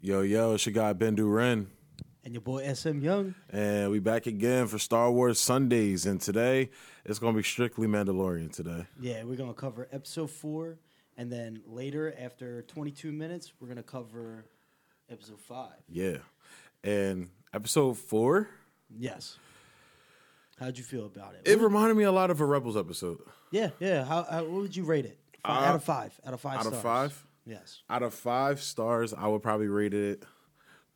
Yo, yo, it's your guy Ben Duren, And your boy SM Young. and we back again for Star Wars Sundays. And today it's gonna be strictly Mandalorian today. Yeah, we're gonna cover episode four, and then later, after 22 minutes, we're gonna cover episode five. Yeah, and episode four, Yes. How'd you feel about it? it reminded me a lot of a Rebels episode. yeah, yeah. How, how what would you rate it? Fi- Uh, out of five. Out of five. Out of five, Yes. out of five stars, I would probably rate it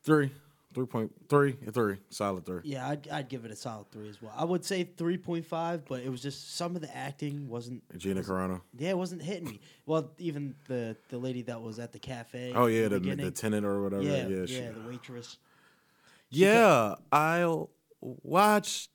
three, three point three, three, solid three. Yeah, I'd, I'd give it a solid three as well. I would say 3.5, but it was just some of the acting wasn't. Gina Carano. Yeah, it wasn't hitting me. Well, even the the lady that was at the cafe. Oh yeah, in the, the tenant or whatever. yeah, Yeah, yeah, she- the waitress. yeah. I'll watch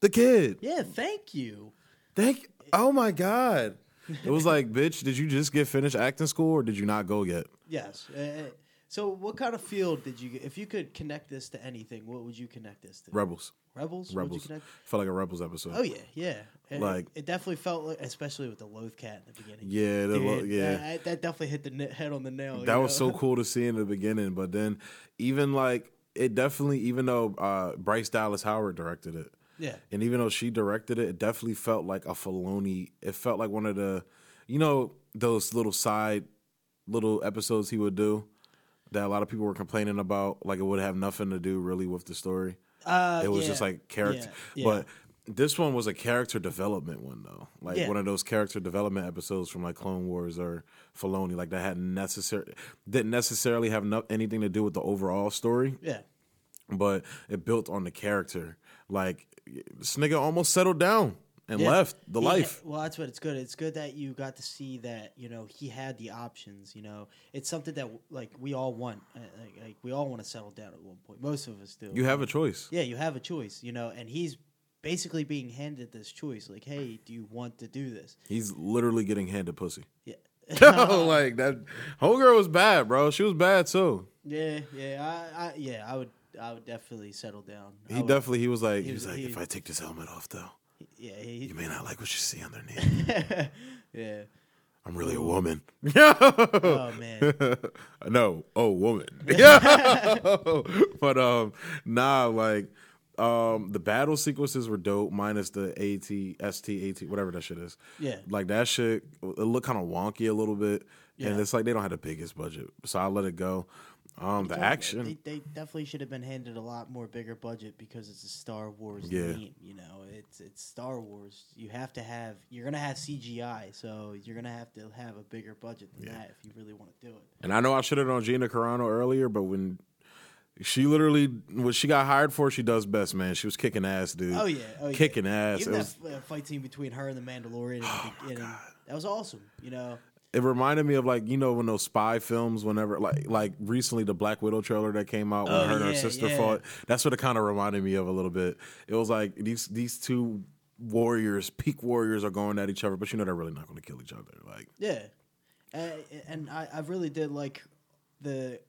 the kid. Yeah, thank you. Thank. Oh my god. It was like, bitch, did you just get finished acting school or did you not go yet? Yes. Uh, so, what kind of field did you get? If you could connect this to anything, what would you connect this to? Rebels. Rebels. What would you Rebels. connect? Felt like a Rebels episode. Oh yeah, yeah. And Like- it, it definitely felt like, especially with the Loth-cat in the beginning. Yeah, the lo- yeah. that, that definitely hit the ne- head on the nail. that was know? so cool to see in the beginning, but then even like it definitely, even though uh, Bryce Dallas Howard directed it, Yeah, and even though she directed it, it definitely felt like a Filoni. It felt like one of the, you know, those little side, little episodes he would do that a lot of people were complaining about. Like it would have nothing to do really with the story. uh, it was yeah, just like character, yeah, yeah. but. This one was a character development one though, like one of those character development episodes from like Clone Wars or Filoni, like that had necessary didn't necessarily have no, anything to do with the overall story, yeah, but it built on the character. Like this nigga almost settled down and Yeah. left the He- life. Well, that's what it's good. It's good that you got to see that you know he had the options. You know, it's something that like we all want. Uh, Like, like we all want to settle down at one point. Most of us do. You have a choice. yeah, you have a choice. You know, and he's basically being handed this choice. Like, hey, do you want to do this? He's literally getting handed pussy. Yeah. like that whole girl was bad, bro. She was bad too. Yeah, yeah, I, I, yeah, I would, I would definitely settle down. He would- definitely he was like he, he was was- like, he- if I take this helmet off though, yeah, he, you may not like what you see underneath. yeah. I'm really a woman. Oh man, no, oh woman. Yeah. but um nah, like um the battle sequences were dope, minus the AT, ST, AT, whatever that shit is. Yeah. Like that shit it looked kind of wonky a little bit. yeah. And it's like they don't have the biggest budget. So I let it go. Um the action. They, they definitely should have been handed a lot more bigger budget because it's a Star Wars Yeah. theme. You know, it's it's Star Wars. You have to have. You're gonna have CGI, so you're gonna have to have a bigger budget than that if you really want to do it. And I know I should have on Gina Carano earlier, but when she literally what she got hired for, she does best, man. She was kicking ass, dude. Oh yeah, oh, yeah. Kicking ass. Even It that was uh, fight scene between her and the Mandalorian Oh the that was awesome. You know, it reminded me of like you know when those spy films whenever like like recently the black widow trailer that came out when Oh, her and her sister yeah. fought that's what it kind of reminded me of a little bit it was like these these two warriors peak warriors are going at each other but you know they're really not going to kill each other like Yeah, uh, and I, I really did like the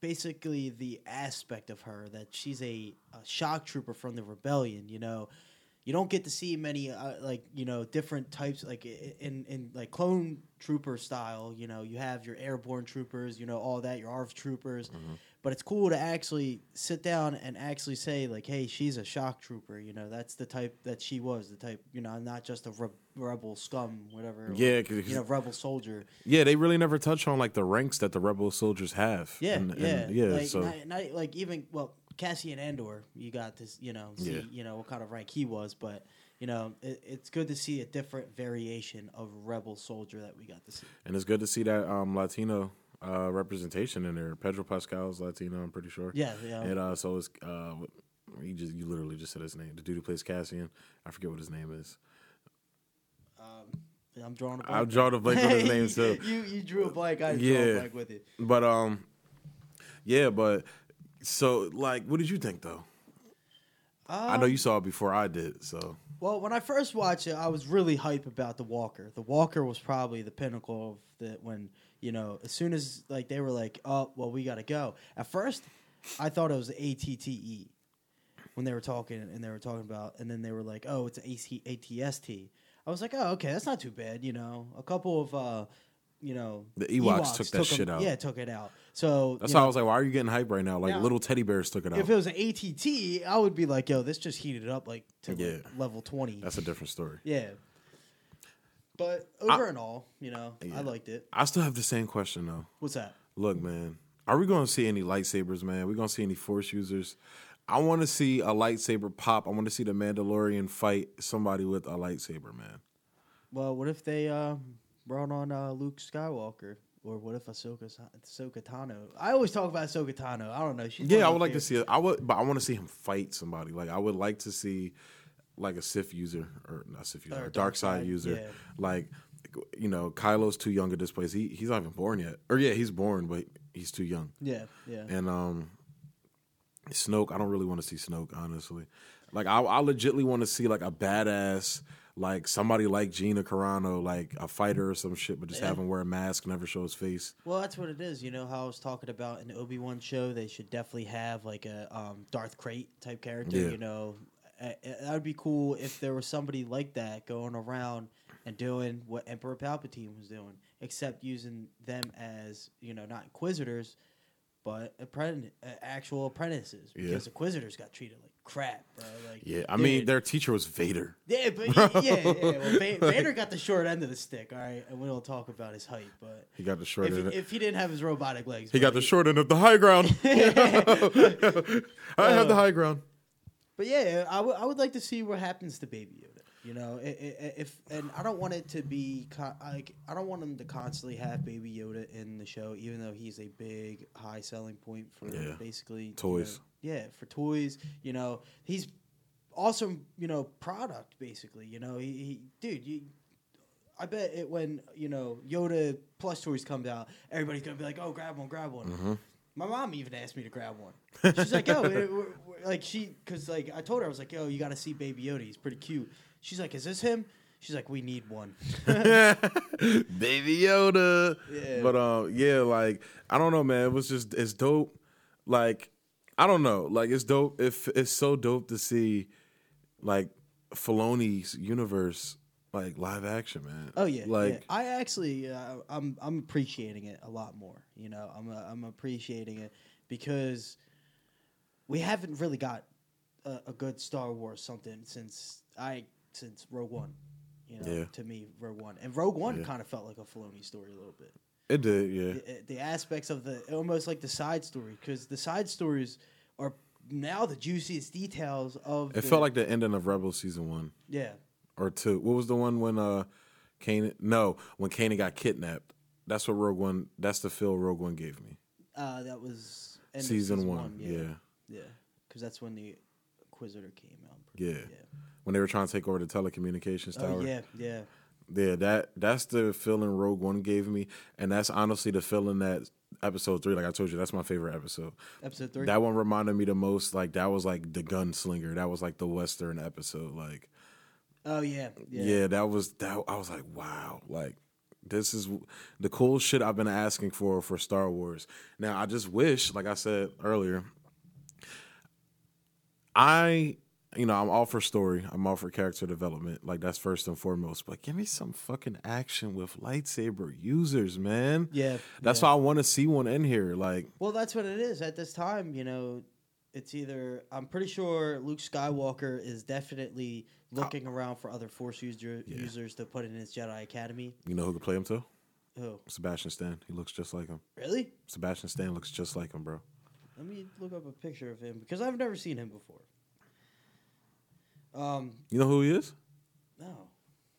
basically the aspect of her that she's a, a shock trooper from the rebellion. You know, you don't get to see many uh, like you know different types like in in like clone trooper style. You know, you have your airborne troopers. You know all that your ARV troopers. But it's cool to actually sit down and actually say like, "Hey, she's a shock trooper." You know, that's the type that she was. The type, you know, not just a re- rebel scum, whatever. Yeah, 'cause- you know, rebel soldier. yeah they really never touch on like the ranks that the rebel soldiers have Yeah, And- yeah, and, yeah Like, so not, not like even well, Cassian Andor. You got this, you know, see, Yeah. you know what kind of rank he was, but you know, it, it's good to see a different variation of rebel soldier that we got to see. and it's good to see that um latino uh representation in there pedro pascal's latino i'm pretty sure Yeah, yeah. And uh, so it's uh, you just you literally just said his name. The dude who plays Cassian, I forget what his name is. I'm drawing a blank. I've drawn a blank on his name too. you you drew a blank. I drew Yeah. a blank with it. But um, yeah, but so like, what did you think though? I know you saw it before I did, so Well, when I first watched it, I was really hype about the Walker. The Walker was probably the pinnacle of that when you know as soon as like they were like, oh well, we got to go. At first, I thought it was ATTE when they were talking and they were talking about, and then they were like, oh, it's ATST. I was like, oh, okay, that's not too bad. You know, a couple of uh, you know, The Ewoks took that shit out. Yeah, took it out. So That's why know, I was like, why are you getting hype right now? Like Now, little teddy bears took it out. if it was an ATT, I would be like, yo, this just heated it up like to like, level twenty. That's a different story. yeah. But over and all, you know, Yeah. I liked it. I still have the same question though. What's that? Look, man, are we going to see any lightsabers, man? we going to see any force users? I want to see a lightsaber pop. I want to see the Mandalorian fight somebody with a lightsaber, man. Well, what if they uh, brought on uh, Luke Skywalker? Or what if Ahsoka, Ahsoka Tano? I always talk about Ahsoka Tano. I don't know. She's Yeah, I would like to see it. I would, but I want to see him fight somebody. Like I would like to see, like a Sith user or not Sith user, Or a dark side Darkseid, user. yeah. Like, you know, Kylo's too young at this place. He he's not even born yet. Or yeah, he's born, but he's too young. Yeah, yeah. And um, Snoke, I don't really want to see Snoke, honestly. Like I, I legitly want to see like a badass, like somebody like Gina Carano, like a fighter or some shit, but just have him wear a mask, never show his face. Well, that's what it is. You know how I was talking about in the Obi Wan show. They should definitely have like a um, Darth Krayt type character. Yeah. You know, that would be cool if there was somebody like that going around and doing what Emperor Palpatine was doing, except using them as you know not Inquisitors, but appren- uh, actual apprentices. Yeah. Because Inquisitors got treated like crap, bro. Like Yeah, I mean their teacher was Vader. Yeah, but yeah, yeah, yeah. Well, Vader got the short end of the stick, all right, and we don't talk about his height, but He got the short if end. he, if he didn't have his robotic legs, he bro, got the short end of the high ground. I have the high ground. But yeah, I would I would like to see what happens to Baby Yoda. You know, if and I don't want it to be like I don't want them to constantly have Baby Yoda in the show, even though he's a big high selling point for Yeah. basically you Toys. know- yeah, for toys. You know, he's awesome. You know, product basically. You know, he, he dude, you. I bet it when you know Yoda plush toys comes out, everybody's gonna be like, "Oh, grab one, grab one." Mm-hmm. My mom even asked me to grab one. She's like, "Yo, we're, we're, we're- like she," because like I told her I was like, "Yo, you got to see Baby Yoda. He's pretty cute." She's like, "Is this him?" She's like, "We need one." Baby Yoda. Yeah. But um, yeah, like I don't know, man. It was just it's dope. Like I don't know, like it's dope. If it's so dope to see, like Filoni's universe, like live action, man. Oh yeah, like yeah. I actually, uh, I'm I'm appreciating it a lot more. You know, I'm uh, I'm appreciating it because we haven't really got a, a good Star Wars something since I since Rogue One. You know, Yeah. to me, Rogue One and Rogue One Yeah. kind of felt like a Filoni story a little bit. it did, yeah. the, the aspects of the almost like the side story because the side stories are now the juiciest details of. It the- felt like the ending of Rebels season one yeah, or two. What was the one when uh, Kanan? No, when Kanan got kidnapped. That's what Rogue One. That's the feel Rogue One gave me. uh, that was of Season, one, yeah, yeah. yeah, because that's when the Inquisitor came out. Yeah. yeah. When they were trying to take over the telecommunications tower. Oh yeah, yeah. Yeah, that that's the feeling Rogue One gave me, and that's honestly the feeling that episode three. Like I told you, that's my favorite episode. Episode three. That one reminded me the most. Like that was like the gunslinger. That was like the western episode. Like oh yeah, yeah, yeah. that was that. I was like, wow, like this is the cool shit I've been asking for for Star Wars. Now I just wish, like I said earlier, I. You know, I'm all for story. I'm all for character development. Like that's first and foremost. But give me some fucking action with lightsaber users, man. Yeah, That's yeah. why I want to see one in here. Like, Well, that's what it is at this time. You know, it's either I'm pretty sure Luke Skywalker is definitely ah. looking around for other Force user, Yeah. users to put in his Jedi Academy. you know who could play him too? Who Sebastian Stan. He looks just like him. really? Sebastian Stan looks just like him, bro. Let me look up a picture of him because I've never seen him before. Um, You know who he is? no.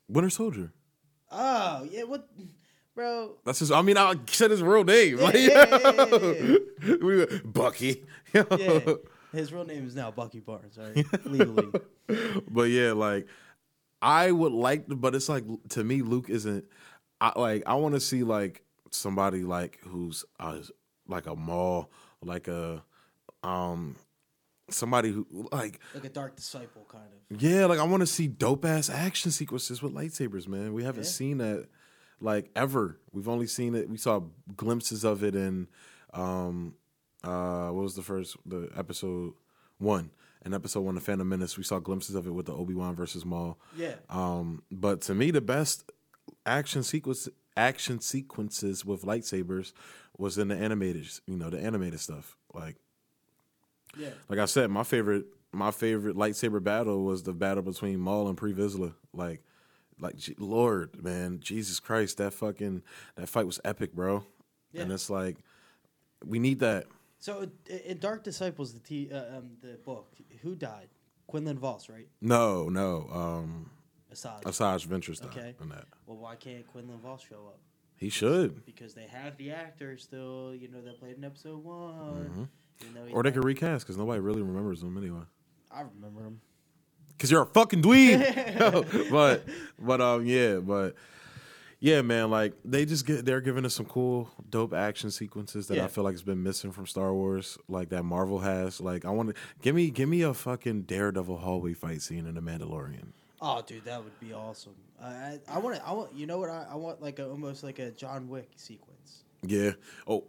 Winter Soldier. Oh yeah, what, bro? That's his. I mean, I said his real name. Like, yeah, yeah, yeah, Bucky. Yeah, his real name is now Bucky Barnes, right? Legally. but yeah, like I would like, to, but it's like to me, Luke isn't. I like. I want to see like somebody like who's uh, like a Maul, like a um somebody who like like a dark disciple kind of. yeah, like I want to see dope ass action sequences with lightsabers, man. We haven't Yeah. seen that like ever. We've only seen it. We saw glimpses of it in um uh what was the first the episode one. In episode one of Phantom Menace, we saw glimpses of it with the Obi Wan versus Maul. Yeah. Um, but to me, the best action sequence action sequences with lightsabers was in the animated, you know, the animated stuff. Like, Yeah. like I said, my favorite, my favorite lightsaber battle was the battle between Maul and Pre Vizsla. Like, like Lord, man, Jesus Christ, that fucking that fight was epic, bro. And it's like, we need that. So in Dark Disciples, the t- uh, um, the book, who died? Quinlan Vos, right? No, no, um, Asajj. Asajj Ventress died Okay. Well, why can't Quinlan Vos show up? He should, Because they have the actor still, you know, that played in episode one. even though he's Mm-hmm. Or they not- could recast because nobody really remembers them anyway. I remember him. Cause you're a fucking dweeb. but but um yeah, but yeah, man, like they just get they're giving us some cool, dope action sequences that Yeah. I feel like has been missing from Star Wars, like that Marvel has. Like I want to give me give me a fucking Daredevil hallway fight scene in The Mandalorian. Oh, dude, that would be awesome. I I, I want I want you know what I, I want like a, almost like a John Wick sequence. Yeah. Oh.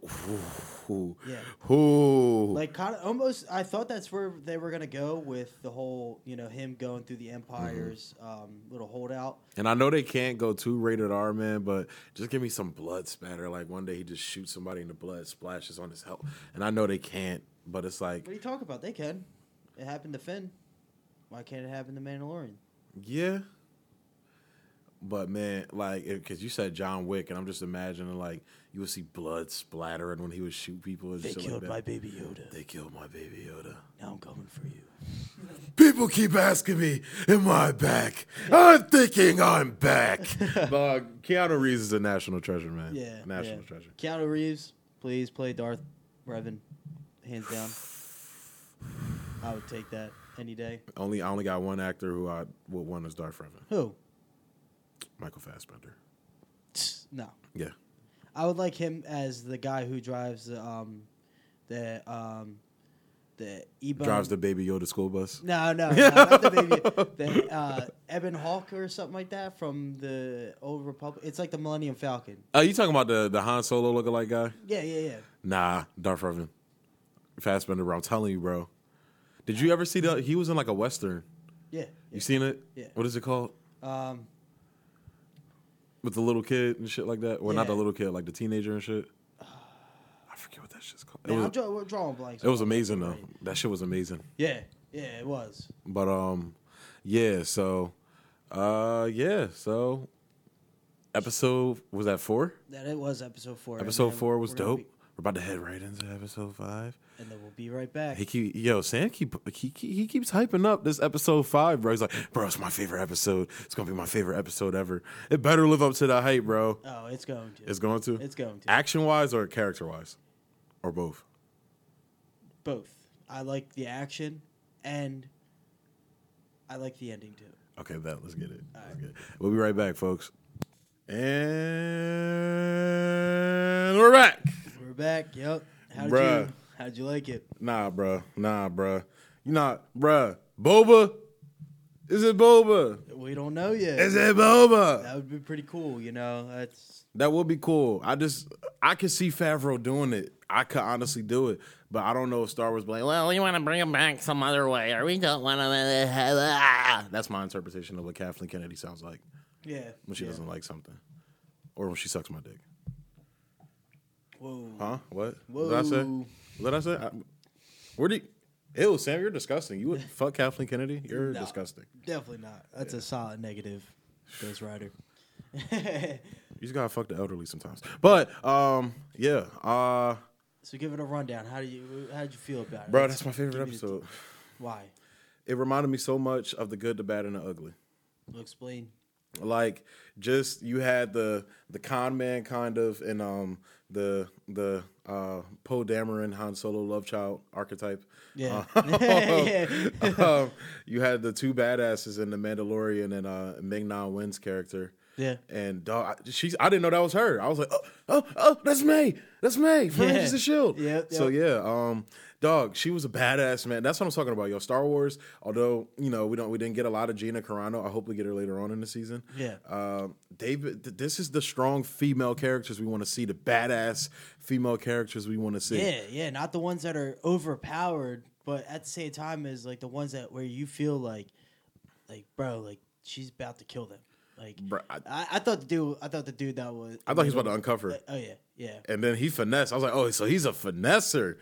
Ooh. Yeah. Ooh. Like kind of almost. I thought that's where they were gonna go with the whole, you know, him going through the Empire's um, little holdout. And I know they can't go too rated R, man, but just give me some blood spatter. Like one day he just shoots somebody in the blood splashes on his helmet. And I know they can't, but it's like, What are you talking about? They can. It happened to Finn. Why can't it happen to Mandalorian? yeah. But man, like, because you said John Wick, and I'm just imagining like you would see blood splattering when he would shoot people and They shit killed like my baby Yoda. They killed my baby Yoda. Now I'm coming for you. People keep asking me, "Am I back?" I'm thinking I'm back. but uh, Keanu Reeves is a national treasure, man. Yeah, national yeah. treasure. Keanu Reeves, please play Darth Revan, hands down. I would take that any day. Only I only got one actor who I would want as Darth Revan, Who? Michael Fassbender. No. Yeah, I would like him as the guy who drives the um the um the e drives the Baby Yoda school bus. no no, no not the baby the uh, Ebon Hawk or something like that from the old Republic. It's like the Millennium Falcon. Oh, you talking about the the Han Solo lookalike guy? Yeah yeah yeah. Nah, Darth Revan, Fassbender. Bro, I'm telling you, bro. Did you ever see the? He was in like a western. Yeah. You seen it? Yeah. What is it called? Um, With the little kid and shit like that. Well, not the little kid, like the teenager and shit. I forget what that shit's called. It man, I'm draw, drawing blanks. it was amazing though. That shit was amazing. Yeah, yeah, it was. But um, yeah. So, uh, yeah. So, episode was that four? That it was episode four. Episode four was we're gonna dope. We're about to head right into episode five. And then we'll be right back. He keep yo Sam keep he he keeps hyping up this episode five, bro. He's like, bro, it's my favorite episode. It's gonna be my favorite episode ever. It better live up to that hype, bro. Oh, it's going to. It's going to. It's going to. action wise or character wise, or both. Both. I like the action, and I like the ending too. Okay, that let's get it. Let's right. get it. We'll be right back, folks. And we're back. We're back. Yep. How'd Bruh. you How'd you like it? Nah, bro. Nah, bro. You not, bruh. Boba. Is it Boba? We don't know yet. Is it Boba? That would be pretty cool. You know, that's That would be cool. I just I could see Favreau doing it. I could honestly do it, but I don't know if Star Wars be like, well, we want to bring him back some other way, or we don't want to. That's my interpretation of what Kathleen Kennedy sounds like yeah. when she yeah. doesn't like something, or when she sucks my dick. Whoa. Huh? What? Whoa. What did I say? What did I say? I, where do you? Ew, Sam, you're disgusting. You would fuck Kathleen Kennedy? You're No. disgusting. Definitely not. That's a solid negative. Ghost Rider. You just gotta fuck the elderly sometimes. But um, yeah, uh, so give it a rundown. How do you How did you feel about it? bro, that's my favorite episode. Why? It reminded me so much of the good, the bad, and the ugly. We'll explain. like just you had the the con man kind of and um the the uh Poe Dameron Han Solo love child archetype. Yeah. Uh, um, you had the two badasses in the Mandalorian and uh Ming Na Wen's character. Yeah. And dog, I, she's I didn't know that was her. I was like, oh, oh, oh, that's May. That's May from Yeah. Agents of Shield. Yep, So yeah, um, dog, she was a badass man. That's what I'm talking about, yo. Star Wars. Although you know we don't we didn't get a lot of Gina Carano. I hope we get her later on in the season. Yeah. Um, David, th- this is the strong female characters we want to see. The badass female characters we want to see. Yeah, yeah, not the ones that are overpowered, but at the same time is like the ones that where you feel like, like bro, like she's about to kill them. Like Bruh, I, I, I thought the dude, I thought the dude that was. I thought he was about to uncover. Oh yeah, yeah. And then he finessed. I was like, oh, so he's a finesser.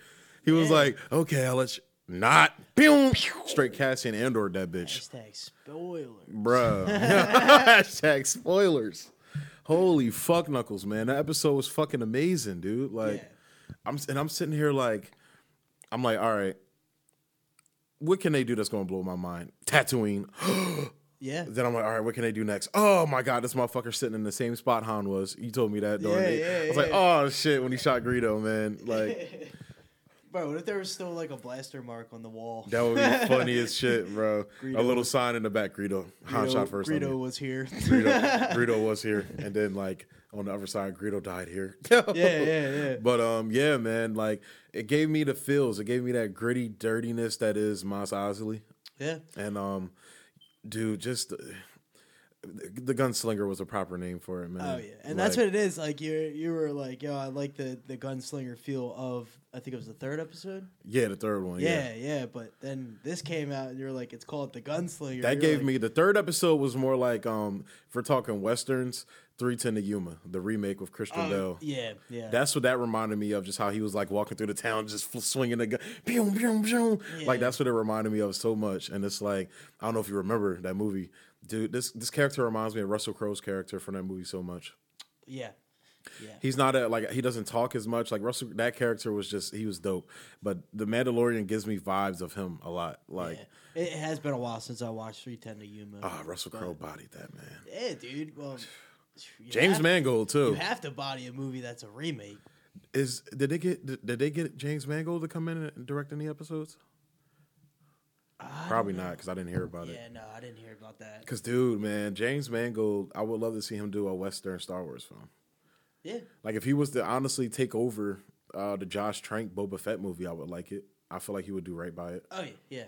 He was Yeah. like, okay, I'll let you. Not. Pew! Straight Cassian Andor that bitch. Hashtag spoiler. Bruh. Hashtag spoilers. Holy fuck knuckles, man. That episode was fucking amazing, dude. Like Yeah. I'm and I'm sitting here like I'm like, all right, what can they do that's gonna blow my mind? Tatooine. Yeah. then I'm like, all right, what can they do next? Oh my god, this motherfucker sitting in the same spot Han was. You told me that, Yeah, yeah, I was like, oh shit, when he shot Greedo, man. Like Bro, what if there was still like a blaster mark on the wall? that would be funny as shit, bro. A little sign in the back, Greedo. Han Greedo, shot first. Greedo was here. Greedo, Greedo was here, and then like on the other side, Greedo died here. yeah, yeah, yeah. But um, yeah, man, like it gave me the feels. It gave me that gritty dirtiness that is Mos Eisley, Yeah. and um, dude, just the gunslinger was a proper name for it, man. Oh yeah, and that's what it is. Like you, you were like, yo, I like the the gunslinger feel of. I think it was the third episode. yeah, the third one. Yeah, Yeah, yeah. But then this came out, and you're like, it's called the gunslinger. that You're gave like, me the third episode was more like um, if we're talking westerns, Three Ten to Yuma, the remake with Christian oh, Bale. Yeah, yeah. That's what that reminded me of, just how he was like walking through the town, just swinging the gun, pew, pew, pew. like that's what it reminded me of so much. And it's like I don't know if you remember that movie, dude. This this character reminds me of Russell Crowe's character from that movie so much. yeah, yeah. He's not a, like he doesn't talk as much. Like Russell, that character was just he was dope. But the Mandalorian gives me vibes of him a lot. Like yeah. It has been a while since I watched Three Ten to Yuma. ah, Russell Crowe bodied that man. yeah, dude. Well, James Mangold too. You have to body a movie that's a remake. Is did they get did, did they get James Mangold to come in and direct any episodes? I Probably don't not because I didn't hear about it. Yeah, no, I didn't hear about that. Cause dude, man, James Mangold, I would love to see him do a Western Star Wars film. Yeah, Like if he was to honestly take over uh, the Josh Trank Boba Fett movie, I would like it. I feel like he would do right by it. oh yeah,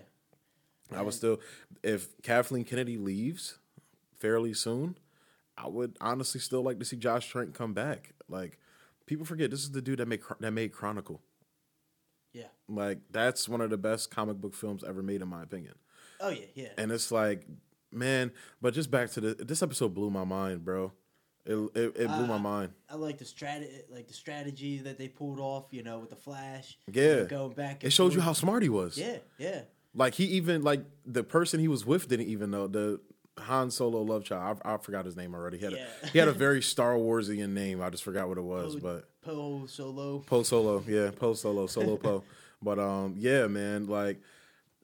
yeah. I would still, if Kathleen Kennedy leaves fairly soon, I would honestly still like to see Josh Trank come back. Like people forget this is the dude that made that made Chronicle. Yeah. Like that's one of the best comic book films ever made, in my opinion. Oh yeah, yeah. And it's like, man, but just back to the this episode blew my mind, bro. It it, it blew my Uh, mind. I like the strat, like the strategy that they pulled off. You know, with the flash. Yeah. going back. It showed you how smart he was. Yeah, yeah. Like he even like the person he was with didn't even know the Han Solo love child. I, I forgot his name already. He had Yeah. a, he had a very Star Warsian name. I just forgot what it was, Poe- but Poe Solo. Poe Solo, yeah, Poe Solo, Solo Poe. But um, yeah, man, like,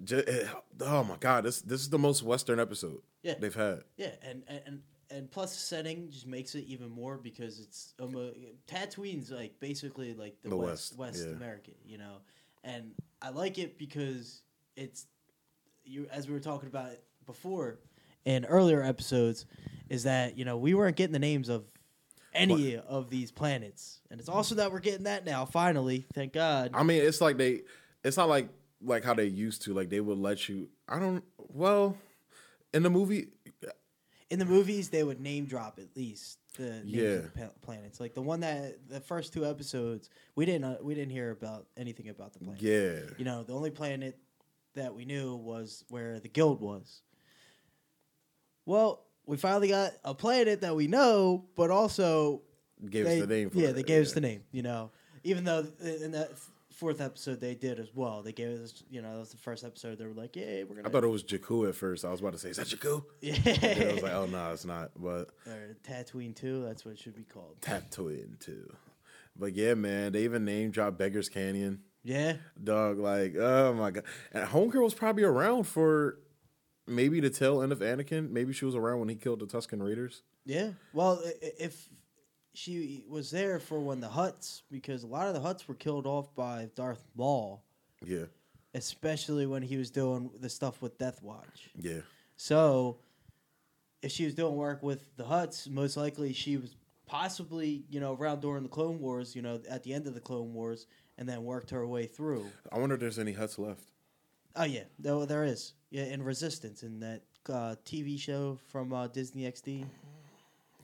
j- oh my god, this this is the most Western episode Yeah. they've had. Yeah, and and and, plus the setting just makes it even more because it's um, uh, Tatooine's like basically like the, The West West, West yeah. America, you know, and I like it because it's you as we were talking about before in earlier episodes, is that you know we weren't getting the names of any of these planets, and it's also that we're getting that now finally, thank God. I mean, it's like they, it's not like like how they used to. Like they would let you. I don't. Well, in the movie, in the movies they would name drop at least the names Yeah. of the planets like the one that the first two episodes we didn't uh, we didn't hear about anything about the planet yeah, you know the only planet that we knew was where the guild was well we finally got a planet that we know but also gave they, us the name. For yeah it, they gave us the name you know even though in that fourth episode they did as well they gave us you know that was the first episode they were like yeah we're gonna I thought it was Jakku at first. I was about to say, is that Jakku? yeah, I was like, oh no, it's not. But or Tatooine 2 that's what it should be called Tatooine too. But yeah, man, they even name drop Beggars Canyon. Yeah, Dog, like, oh my god. And Homegirl was probably around for maybe the tail end of Anakin. Maybe she was around when he killed the Tuscan Raiders. yeah. Well, if she was there for when the Hutts, because a lot of the Hutts were killed off by Darth Maul, Yeah, especially when he was doing the stuff with Death Watch. yeah. So, if she was doing work with the Hutts, most likely she was possibly, you know, around during the Clone Wars, you know, at the end of the Clone Wars, and then worked her way through. I wonder if there's any Hutts left. Oh yeah, there, there is. Yeah, in Resistance, in that uh, TV show from uh, Disney XD.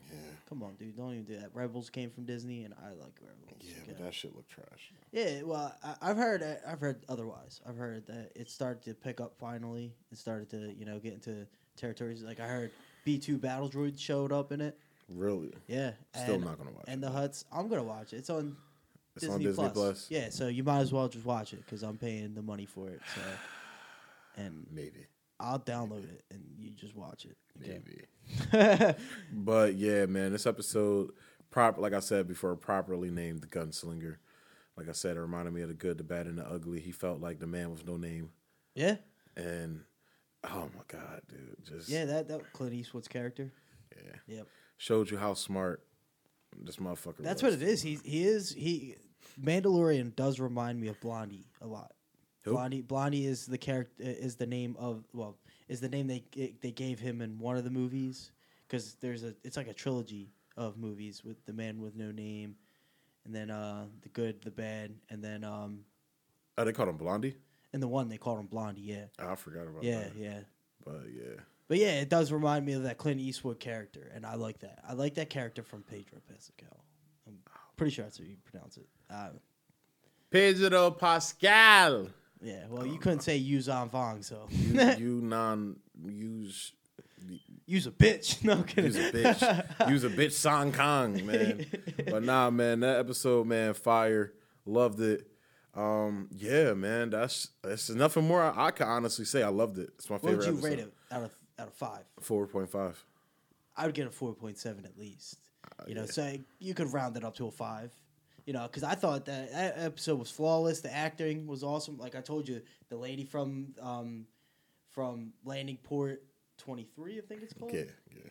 Yeah, Come on, dude, don't even do that. Rebels came from Disney, and I like Rebels. yeah, okay? but that shit looked trash. Yeah, well, I, I've heard, I've heard otherwise. I've heard that it started to pick up finally. It started to, you know, get into territories. Like I heard B two battle droid showed up in it. Really? Yeah, Still and- not gonna watch And it. the Hutts, I'm gonna watch it. It's on It's Disney, on Disney Plus. Plus. Yeah, so you might as well just watch it because I'm paying the money for it. So, and Maybe. I'll download it and you just watch it. Maybe. But yeah, man, this episode, prop like I said before, properly named the Gunslinger. Like I said, it reminded me of the good, the bad, and the ugly. He felt like the man with no name, yeah, and oh my god, dude, just yeah, that that Clint Eastwood's character. yeah. Yep, showed you how smart this motherfucker. that's was. what it is. He he is he. Mandalorian does remind me of Blondie a lot. Who? Blondie Blondie is the character is the name of well is the name they they gave him in one of the movies because there's a it's like a trilogy of movies with the man with no name, and then uh the good the bad and then um Oh, they called him Blondie. and the one they called him Blondie yeah I forgot about yeah that. yeah But yeah, but yeah it does remind me of that Clint Eastwood character and I like that I like that character from Pedro Pascal I'm pretty sure that's how you pronounce it uh, Pedro Pascal. Yeah well you couldn't say Yuuzhan Vong so You, you non use use a bitch no I'm kidding use a bitch use a bitch Song Kong man. But nah, man, that episode, man, fire. Loved it. Um, yeah, man, that's that's nothing more I, I can honestly say. I loved it. It's my What favorite. would you episode. rate it out of out of five? Four point five. I would get a four point seven at least. Uh, You know, so you could round it up to a five. You know, because I thought that, that episode was flawless. The acting was awesome. Like I told you, the lady from um, from Landing Port twenty three, I think it's called. Yeah, yeah.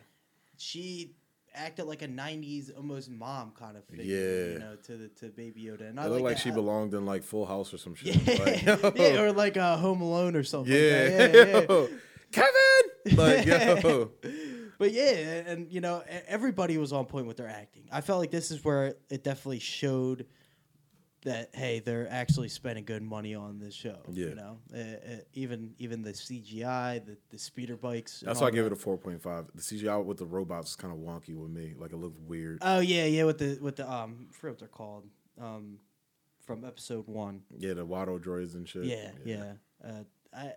She acted like a '90s almost mom kind of figure. Yeah. You know, to the to Baby Yoda, and I looked like that. she I- belonged in like Full House or some shit. Yeah, Like, yeah, or like uh, Home Alone or something. like yeah, that. yeah, yeah. Kevin. Like yo, But yeah, and you know, everybody was on point with their acting. I felt like this is where it definitely showed that hey, they're actually spending good money on this show. Yeah. you know, uh, uh, even even the CGI, the the speeder bikes. that's why I give that. it a four point five. The CGI with the robots is kind of wonky with me. Like it looked weird. Oh yeah, yeah, with the with the um, I forget what they're called. Um, from episode one. Yeah, the Watto droids and shit. Yeah, yeah. Uh, I,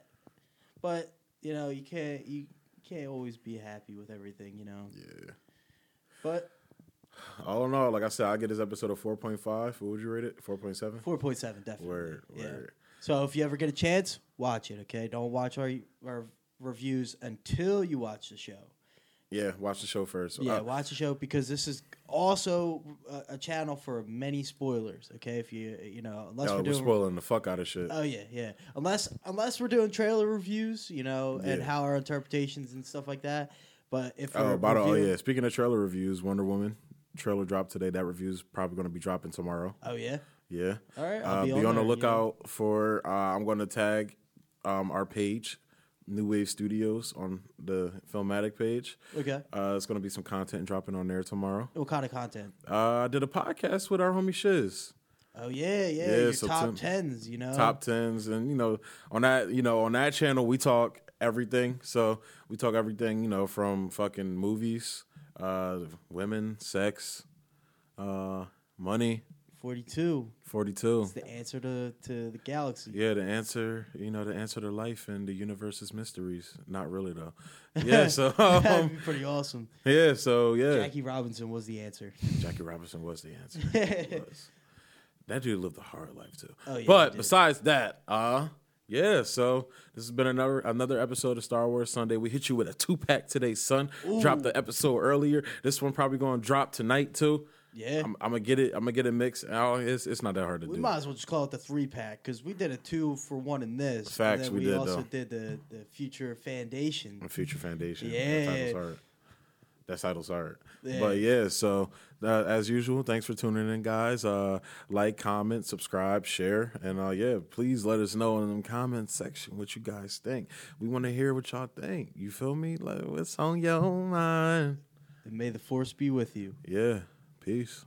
but you know, you can't you can't always be happy with everything. You know, yeah. but All in all, like I said, I get this episode of four point five. What would you rate it? Four point seven. Four point seven, definitely. Word, yeah. word. So if you ever get a chance, watch it. Okay, don't watch our our reviews until you watch the show. Yeah, watch the show first. Yeah, Uh, watch the show because this is also a, a channel for many spoilers. Okay, if you you know unless yo, we're we're doing spoiling the fuck out of shit. Oh yeah, yeah. Unless unless we're doing trailer reviews, you know, and how our interpretations and stuff like that. But if oh, we're the oh yeah. Speaking of trailer reviews, Wonder Woman trailer dropped today. That review is probably going to be dropping tomorrow. oh yeah, Yeah. All right, I'll Uh, be be, on on, the lookout for. Uh, I'm going to tag um, our page, New Wave Studios, on the Filmatic page. okay. Uh, it's going to be some content dropping on there tomorrow. What kind of content? Uh, I did a podcast with our homie Shiz. Oh yeah, yeah. Yeah, your so top Tim- tens, you know. top tens and you know on that you know on that channel we talk everything so we talk everything you know from fucking movies uh women sex uh money forty two. 42 It's the answer to, to the galaxy. yeah the answer you know the answer to life and the universe's mysteries not really though yeah so um, be pretty awesome. yeah so yeah Jackie Robinson was the answer. Jackie Robinson was the answer was. that dude lived a hard life too Oh, yeah, but besides that uh yeah, so this has been another another episode of Star Wars Sunday. We hit you with a two pack today, son. Dropped the episode earlier. This one probably going to drop tonight too. Yeah. I'm, I'm gonna get it. I'm gonna get it mixed. It's it's not that hard to we do. might as well just call it the three pack because we did a two for one in this. and Facts, then we we, did, also though. did the, the future foundation. The Future Foundation. Yeah. that title's hard. That title's hard. Yeah. But yeah, so uh, as usual, thanks for tuning in, guys. Uh, like, comment, subscribe, share, and uh, yeah, please let us know in the comment section what you guys think. We want to hear what y'all think. You feel me? Like, what's on your mind? And may the force be with you. Yeah. Peace.